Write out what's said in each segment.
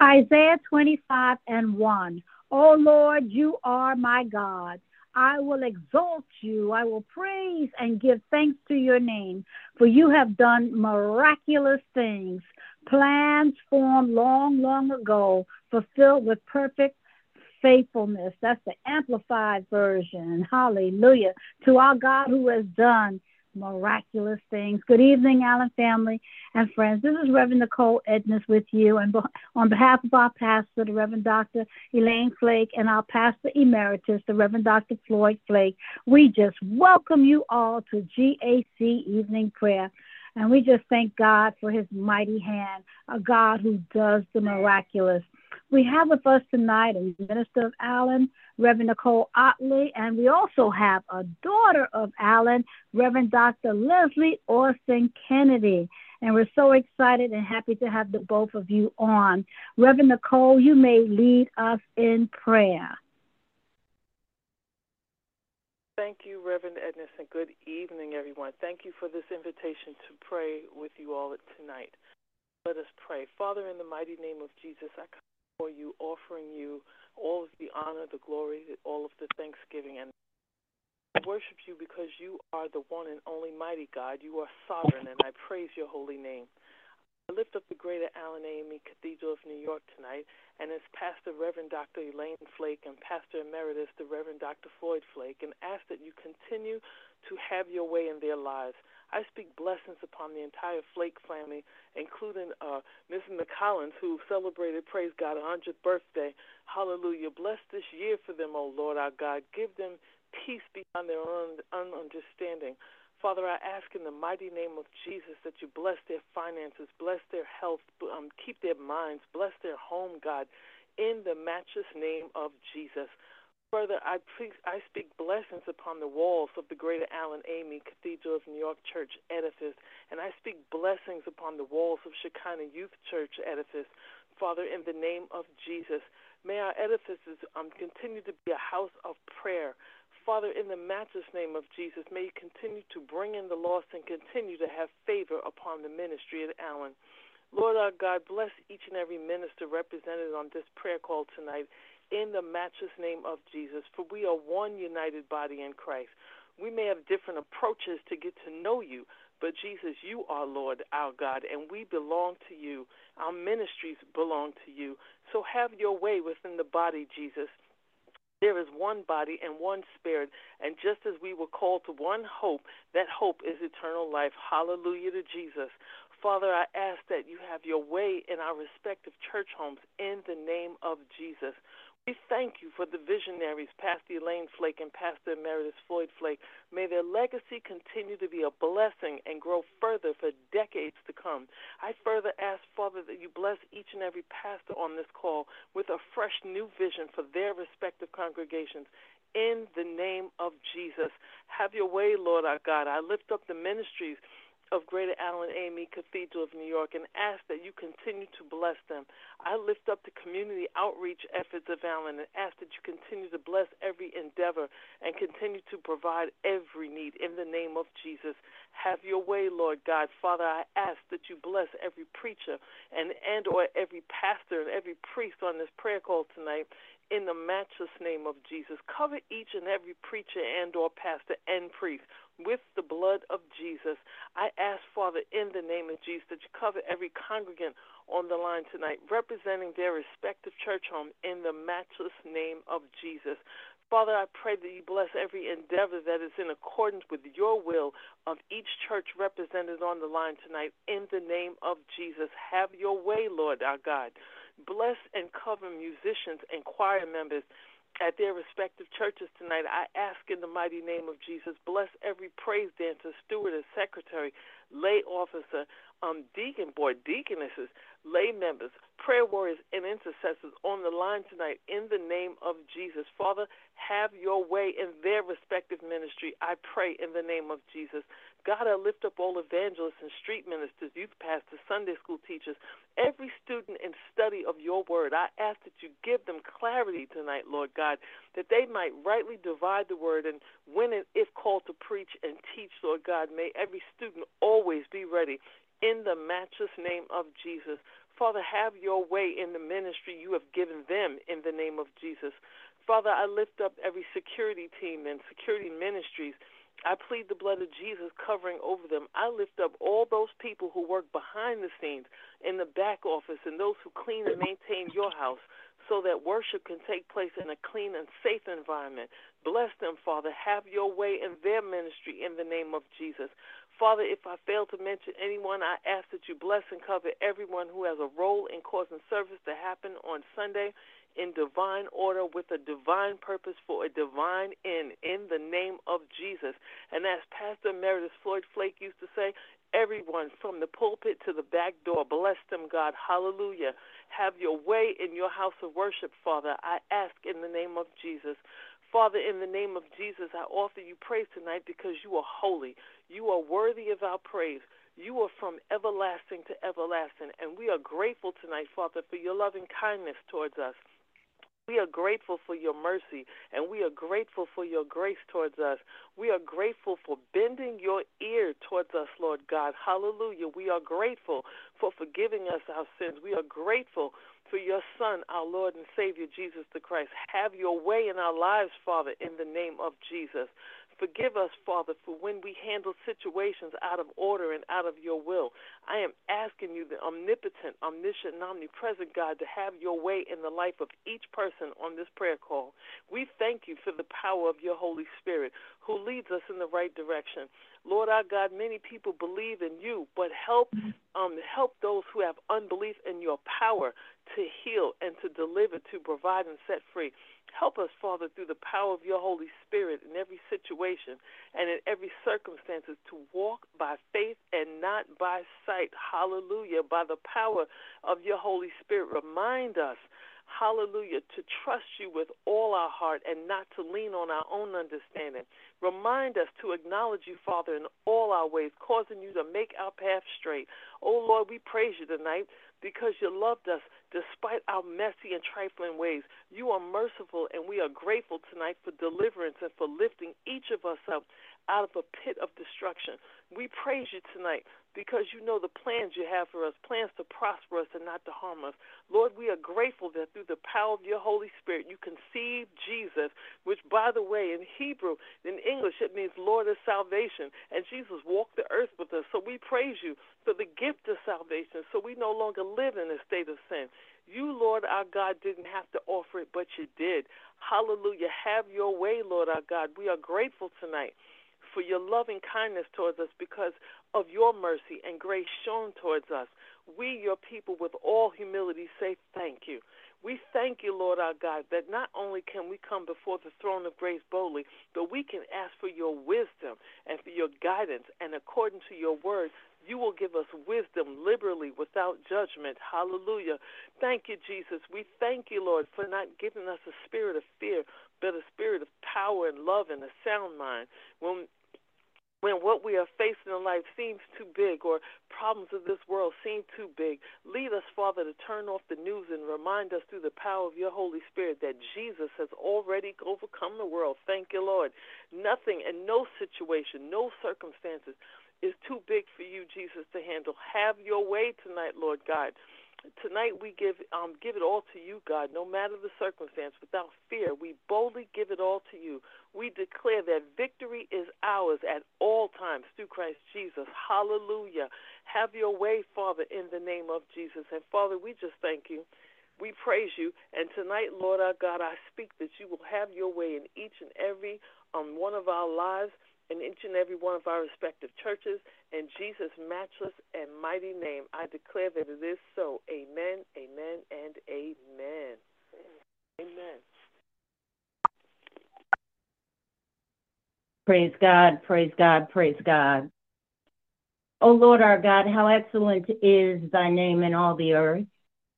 Isaiah 25 and 1. O Lord, you are my God. I will exalt you. I will praise and give thanks to your name, for you have done miraculous things. Plans formed long, long ago, fulfilled with perfect faithfulness. That's the amplified version. Hallelujah. To our God who has done miraculous things. Good evening, Allen family and friends. This is Reverend Nichole Edness with you, and on behalf of our pastor, the Reverend Dr. Elaine Flake, and our pastor emeritus, the Reverend Dr. Floyd Flake, we just welcome you all to GAC Evening Prayer. And we just thank God for his mighty hand, a God who does the miraculous. We have with us tonight a minister of Allen, Reverend Nicole Ottley, and we also have a daughter of Allen, Reverend Dr. Lezlie Austin Kennedy. And we're so excited and happy to have the both of you on. Reverend Nicole, you may lead us in prayer. Thank you, Reverend Edness, and good evening, everyone. Thank you for this invitation to pray with you all tonight. Let us pray. Father, in the mighty name of Jesus, I come for you, offering you all of the honor, the glory, all of the thanksgiving. And I worship you because you are the one and only mighty God. You are sovereign, and I praise your holy name. I lift up the Greater Allen AME Cathedral of New York tonight, and as Pastor Reverend Dr. Elaine Flake and Pastor Emeritus, the Reverend Dr. Floyd Flake, and ask that you continue to have your way in their lives. I speak blessings upon the entire Flake family, including uh, Miss McCollins, who celebrated, praise God, 100th birthday. Hallelujah. Bless this year for them, O Lord our God. Give them peace beyond their own understanding. Father, I ask in the mighty name of Jesus that you bless their finances, bless their health, um, keep their minds, bless their home, God, in the matchless name of Jesus. Further, I, pre- I speak blessings upon the walls of the Greater Allen AME Cathedral of New York Church edifice, and I speak blessings upon the walls of Shekinah Youth Church edifice. Father, in the name of Jesus, may our edifices um, continue to be a house of prayer. Father, in the matchless name of Jesus, may you continue to bring in the lost and continue to have favor upon the ministry at Allen. Lord our God, bless each and every minister represented on this prayer call tonight in the matchless name of Jesus, for we are one united body in Christ. We may have different approaches to get to know you, but Jesus, you are Lord, our God, and we belong to you. Our ministries belong to you. So have your way within the body, Jesus. There is one body and one spirit, and just as we were called to one hope, that hope is eternal life. Hallelujah to Jesus. Father, I ask that you have your way in our respective church homes in the name of Jesus. We thank you for the visionaries, Pastor Elaine Flake and Pastor Emeritus Floyd Flake. May their legacy continue to be a blessing and grow further for decades to come. I further ask, Father, that you bless each and every pastor on this call with a fresh new vision for their respective congregations. In the name of Jesus, have your way, Lord our God. I lift up the ministries of Greater Allen AME Cathedral of New York and ask that you continue to bless them. I lift up the community outreach efforts of Allen and ask that you continue to bless every endeavor and continue to provide every need in the name of Jesus. Have your way, Lord God. Father, I ask that you bless every preacher and and or every pastor and every priest on this prayer call tonight in the matchless name of Jesus. Cover each and every preacher and or pastor and priest with the blood of Jesus. I ask, Father, in the name of Jesus, that you cover every congregant on the line tonight, representing their respective church home in the matchless name of Jesus. Father, I pray that you bless every endeavor that is in accordance with your will of each church represented on the line tonight. In the name of Jesus, have your way, Lord our God. Bless and cover musicians and choir members at their respective churches tonight. I ask in the mighty name of Jesus, bless every praise dancer, stewardess, secretary, lay officer, um, deacon board, deaconesses, lay members, prayer warriors, and intercessors on the line tonight in the name of Jesus. Father, have your way in their respective ministry. I pray in the name of Jesus. God, I lift up all evangelists and street ministers, youth pastors, Sunday school teachers, every student in study of your word. I ask that you give them clarity tonight, Lord God, that they might rightly divide the word and when and if called to preach and teach, Lord God, may every student always be ready in the matchless name of Jesus. Father, have your way in the ministry you have given them in the name of Jesus. Father, I lift up every security team and security ministries. I plead the blood of Jesus covering over them. I lift up all those people who work behind the scenes in the back office and those who clean and maintain your house so that worship can take place in a clean and safe environment. Bless them, Father. Have your way in their ministry in the name of Jesus. Father, if I fail to mention anyone, I ask that you bless and cover everyone who has a role in causing service to happen on Sunday in divine order with a divine purpose for a divine end in the name of Jesus. And as Pastor Emeritus Floyd Flake used to say, everyone from the pulpit to the back door, bless them, God. Hallelujah. Have your way in your house of worship, Father. I ask in the name of Jesus. Father, in the name of Jesus, I offer you praise tonight because you are holy. Worthy of our praise. You are from everlasting to everlasting. And we are grateful tonight, Father, for your loving kindness towards us. We are grateful for your mercy and we are grateful for your grace towards us. We are grateful for bending your ear towards us, Lord God. Hallelujah. We are grateful for forgiving us our sins. We are grateful for your Son, our Lord and Savior, Jesus the Christ. Have your way in our lives, Father, in the name of Jesus. Forgive us, Father, for when we handle situations out of order and out of your will. I am asking you, the omnipotent, omniscient, omnipresent God, to have your way in the life of each person on this prayer call. We thank you for the power of your Holy Spirit who leads us in the right direction. Lord our God, many people believe in you, but help um, help those who have unbelief in your power to heal and to deliver, to provide and set free. Help us, Father, through the power of your Holy Spirit in every situation and in every circumstances to walk by faith and not by sight. Hallelujah. By the power of your Holy Spirit, remind us hallelujah, to trust you with all our heart and not to lean on our own understanding. Remind us to acknowledge you, Father, in all our ways, causing you to make our path straight. Oh, Lord, we praise you tonight because you loved us despite our messy and trifling ways. You are merciful, and we are grateful tonight for deliverance and for lifting each of us up out of a pit of destruction. We praise you tonight because you know the plans you have for us, plans to prosper us and not to harm us. Lord, we are grateful that through the power of your Holy Spirit, you conceived Jesus, which, by the way, in Hebrew, in English, it means Lord of salvation. And Jesus walked the earth with us. So we praise you for the gift of salvation so we no longer live in a state of sin. You, Lord our God, didn't have to offer it, but you did. Hallelujah. Have your way, Lord our God. We are grateful tonight for your loving kindness towards us because of your mercy and grace shown towards us. We, your people, with all humility, say thank you. We thank you, Lord our God, that not only can we come before the throne of grace boldly, but we can ask for your wisdom and for your guidance. And according to your word, you will give us wisdom liberally without judgment. Hallelujah. Thank you, Jesus. We thank you, Lord, for not giving us a spirit of fear, but a spirit of power and love and a sound mind. When when what we are facing in life seems too big or problems of this world seem too big, lead us, Father, to turn off the news and remind us through the power of your Holy Spirit that Jesus has already overcome the world. Thank you, Lord. Nothing and no situation, no circumstances is too big for you, Jesus, to handle. Have your way tonight, Lord God. Tonight we give um, give it all to you, God, no matter the circumstance, without fear. We boldly give it all to you. We declare that victory is ours at all times through Christ Jesus. Hallelujah. Have your way, Father, in the name of Jesus. And Father, we just thank you. We praise you. And tonight, Lord our God, I speak that you will have your way in each and every um, one of our lives in each and every one of our respective churches. In Jesus' matchless and mighty name, I declare that it is so. Amen, amen, and amen. Amen. Praise God, praise God, praise God. O Lord our God, how excellent is thy name in all the earth.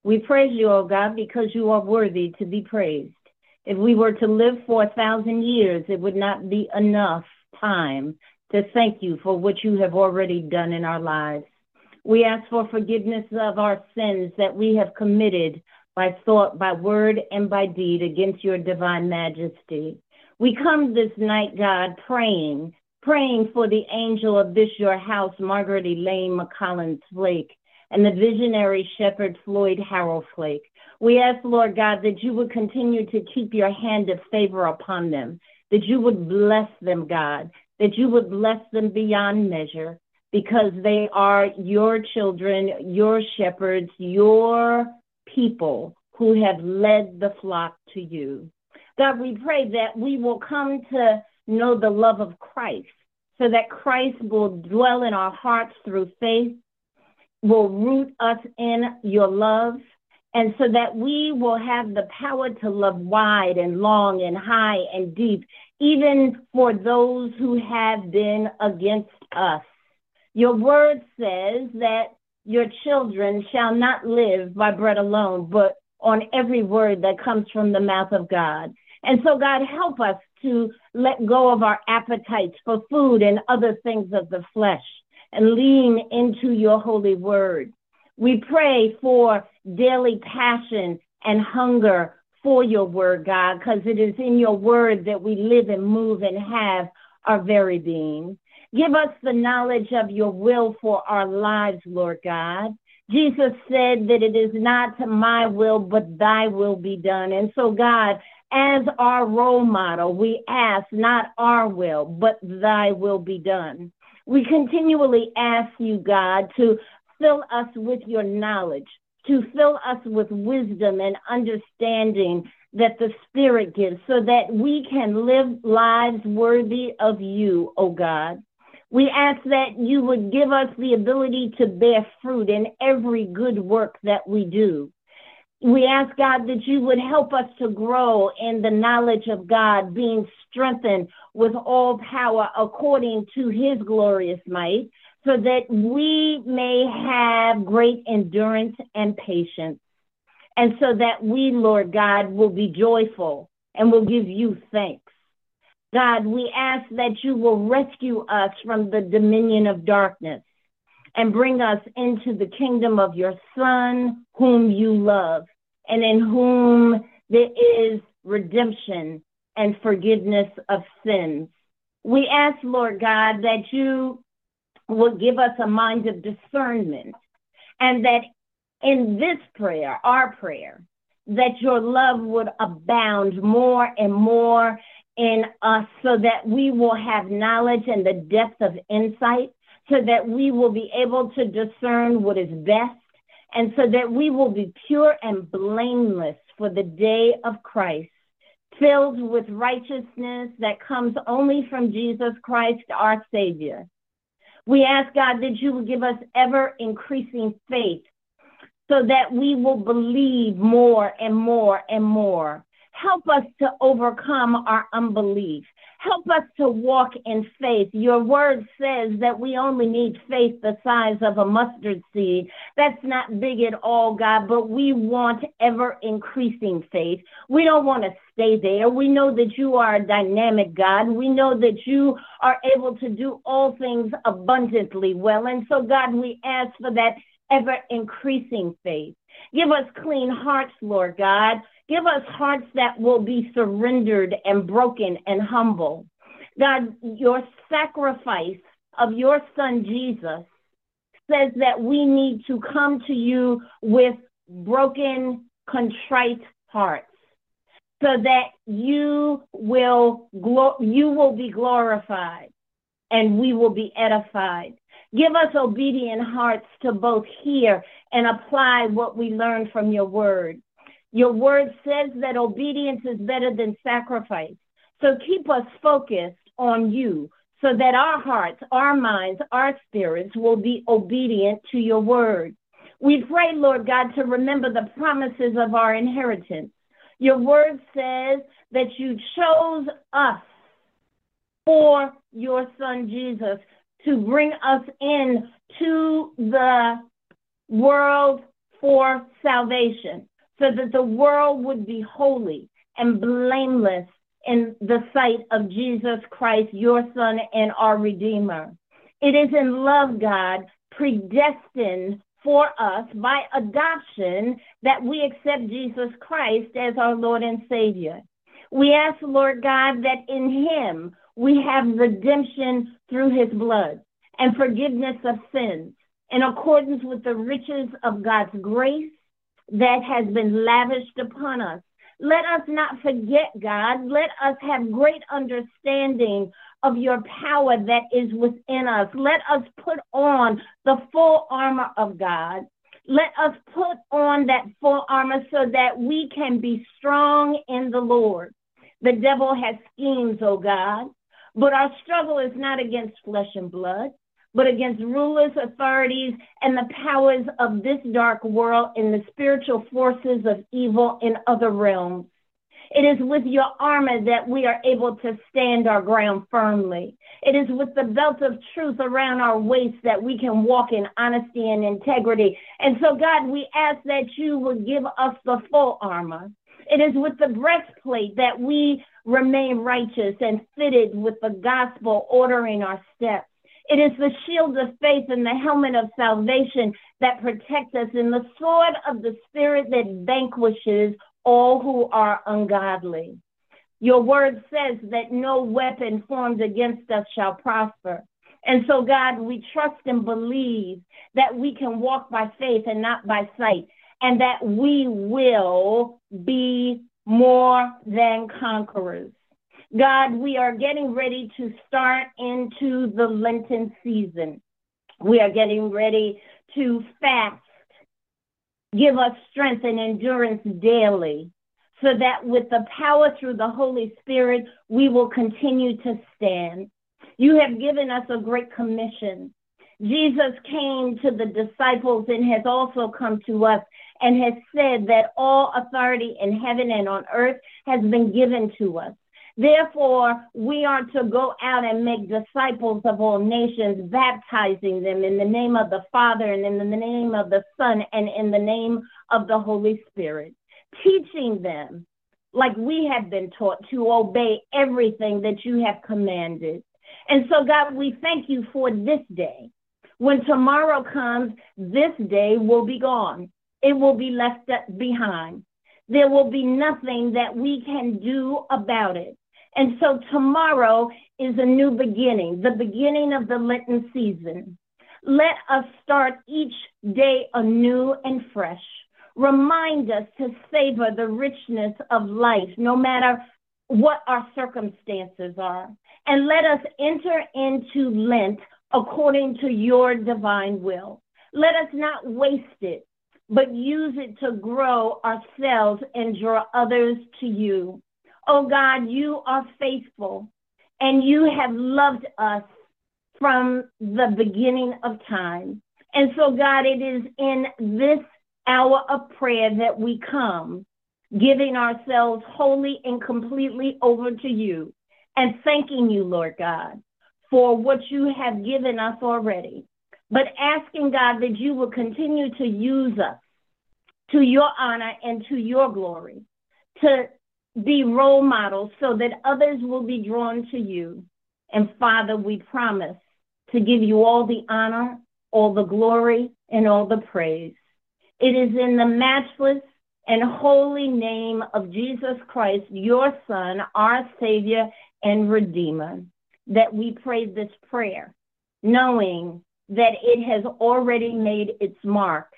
We praise you, O God, because you are worthy to be praised. If we were to live for a thousand years, it would not be enough time to thank you for what you have already done in our lives. We ask for forgiveness of our sins that we have committed by thought, by word, and by deed against your divine majesty. We come this night, God, praying praying for the angel of this your house, Margaret Elaine McCollins Flake, and the visionary shepherd Floyd Harold Flake. We ask, Lord God, that you would continue to keep your hand of favor upon them, that you would bless them, God, that you would bless them beyond measure, because they are your children, your shepherds, your people who have led the flock to you. God, we pray that we will come to know the love of Christ so that Christ will dwell in our hearts through faith, will root us in your love, and so that we will have the power to love wide and long and high and deep, even for those who have been against us. Your word says that your children shall not live by bread alone, but on every word that comes from the mouth of God. And so, God, help us to let go of our appetites for food and other things of the flesh and lean into your holy word. We pray for daily passion and hunger for your word, God, because it is in your word that we live and move and have our very being. Give us the knowledge of your will for our lives, Lord God. Jesus said that it is not my will, but thy will be done. And so, God, as our role model, we ask not our will, but thy will be done. We continually ask you, God, to fill us with your knowledge, to fill us with wisdom and understanding that the Spirit gives so that we can live lives worthy of you, O oh God. We ask that you would give us the ability to bear fruit in every good work that we do. We ask God that you would help us to grow in the knowledge of God, being strengthened with all power according to his glorious might, so that we may have great endurance and patience. And so that we, Lord God, will be joyful and will give you thanks. God, we ask that you will rescue us from the dominion of darkness and bring us into the kingdom of your Son, whom you love, and in whom there is redemption and forgiveness of sins. We ask, Lord God, that you will give us a mind of discernment and that in this prayer, our prayer, that your love would abound more and more in us so that we will have knowledge and the depth of insight, so that we will be able to discern what is best, and so that we will be pure and blameless for the day of Christ, filled with righteousness that comes only from Jesus Christ, our Savior. We ask God that you will give us ever increasing faith so that we will believe more and more and more Help us to overcome our unbelief. Help us to walk in faith. Your word says that we only need faith the size of a mustard seed. That's not big at all, God, but we want ever increasing faith. We don't want to stay there. We know that you are a dynamic God. We know that you are able to do all things abundantly well. And so, God, we ask for that ever increasing faith. Give us clean hearts, Lord God. Give us hearts that will be surrendered and broken and humble. God, your sacrifice of your son Jesus says that we need to come to you with broken, contrite hearts so that you will you will be glorified and we will be edified. Give us obedient hearts to both hear and apply what we learn from your word. Your word says that obedience is better than sacrifice. So keep us focused on you so that our hearts, our minds, our spirits will be obedient to your word. We pray, Lord God, to remember the promises of our inheritance. Your word says that you chose us for your son Jesus to bring us in to the world for salvation so that the world would be holy and blameless in the sight of Jesus Christ, your Son and our Redeemer. It is in love, God, predestined for us by adoption that we accept Jesus Christ as our Lord and Savior. We ask, Lord God, that in Him we have redemption through his blood and forgiveness of sins in accordance with the riches of God's grace that has been lavished upon us. Let us not forget, God. Let us have great understanding of your power that is within us. Let us put on the full armor of God. Let us put on that full armor so that we can be strong in the Lord. The devil has schemes, oh God, but our struggle is not against flesh and blood, but against rulers, authorities, and the powers of this dark world and the spiritual forces of evil in other realms. It is with your armor that we are able to stand our ground firmly. It is with the belt of truth around our waist that we can walk in honesty and integrity. And so, God, we ask that you would give us the full armor. It is with the breastplate that we remain righteous and fitted with the gospel ordering our steps. It is the shield of faith and the helmet of salvation that protect us, and the sword of the Spirit that vanquishes all who are ungodly. Your word says that no weapon formed against us shall prosper. And so, God, we trust and believe that we can walk by faith and not by sight, and that we will be more than conquerors. God, we are getting ready to start into the Lenten season. We are getting ready to fast. Give us strength and endurance daily so that with the power through the Holy Spirit, we will continue to stand. You have given us a great commission. Jesus came to the disciples and has also come to us and has said that all authority in heaven and on earth has been given to us. Therefore, we are to go out and make disciples of all nations, baptizing them in the name of the Father and in the name of the Son and in the name of the Holy Spirit, teaching them, like we have been taught, to obey everything that you have commanded. And so, God, we thank you for this day. When tomorrow comes, this day will be gone, it will be left behind. There will be nothing that we can do about it. And so tomorrow is a new beginning, the beginning of the Lenten season. Let us start each day anew and fresh. Remind us to savor the richness of life, no matter what our circumstances are. And let us enter into Lent according to your divine will. Let us not waste it, but use it to grow ourselves and draw others to you. Oh God, you are faithful and you have loved us from the beginning of time. And so, God, it is in this hour of prayer that we come, giving ourselves wholly and completely over to you and thanking you, Lord God, for what you have given us already. But asking, God, that you will continue to use us to your honor and to your glory, to be role models so that others will be drawn to you. And Father, we promise to give you all the honor, all the glory, and all the praise. It is in the matchless and holy name of Jesus Christ, your Son, our Savior and Redeemer, that we pray this prayer, knowing that it has already made its mark,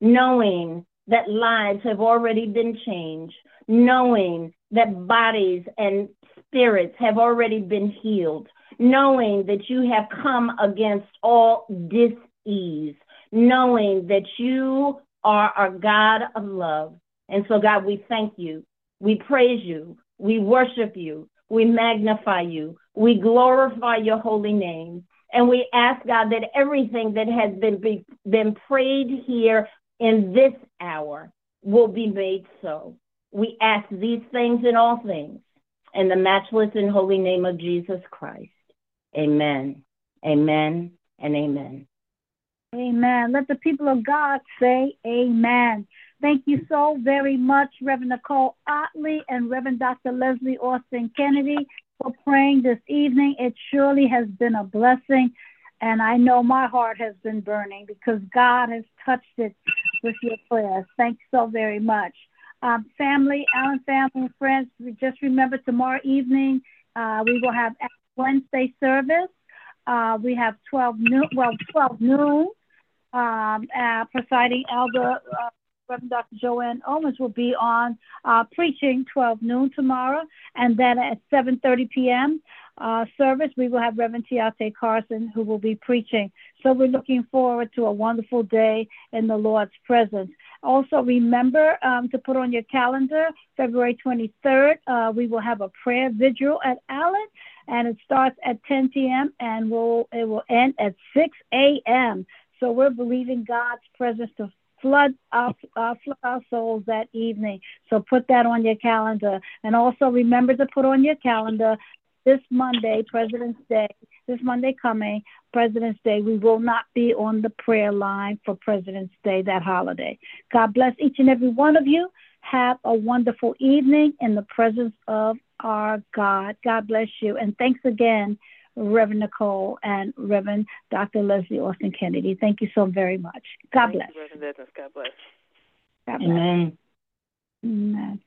knowing that lives have already been changed, knowing that bodies and spirits have already been healed, knowing that you have come against all dis-ease, knowing that you are our God of love. And so, God, we thank you. We praise you. We worship you. We magnify you. We glorify your holy name. And we ask, God, that everything that has been, be, been prayed here in this hour will be made so. We ask these things in all things in the matchless and holy name of Jesus Christ. Amen. Amen and amen. Amen. Let the people of God say amen. Thank you so very much, Reverend Nicole Ottley and Reverend Dr. Lezlie Austin Kennedy, for praying this evening. It surely has been a blessing, and I know my heart has been burning because God has touched it with your prayers. Thanks so very much. Um, family, Allen family and friends, just remember tomorrow evening uh, we will have Wednesday service. Uh, we have 12 noon, well, 12 noon. Um, uh, presiding elder, uh, Reverend Dr. Joanne Owens will be on uh, preaching 12 noon tomorrow, and then at 7:30 p.m. Uh, service we will have Reverend Tiate Carson who will be preaching. So we're looking forward to a wonderful day in the Lord's presence. Also, remember um, to put on your calendar February 23rd. Uh, we will have a prayer vigil at Allen, and it starts at 10 p.m. and will it will end at 6 a.m. So we're believing God's presence to flood our, uh, flood our souls that evening. So put that on your calendar. And also remember to put on your calendar this Monday, President's Day, this Monday coming, President's Day, we will not be on the prayer line for President's Day, that holiday. God bless each and every one of you. Have a wonderful evening in the presence of our God. God bless you. And thanks again Reverend Nicole and Reverend Dr. Lezlie Austin Kennedy. Thank you so very much. God Thank bless. You, Reverend Edness. God bless. God bless. Amen.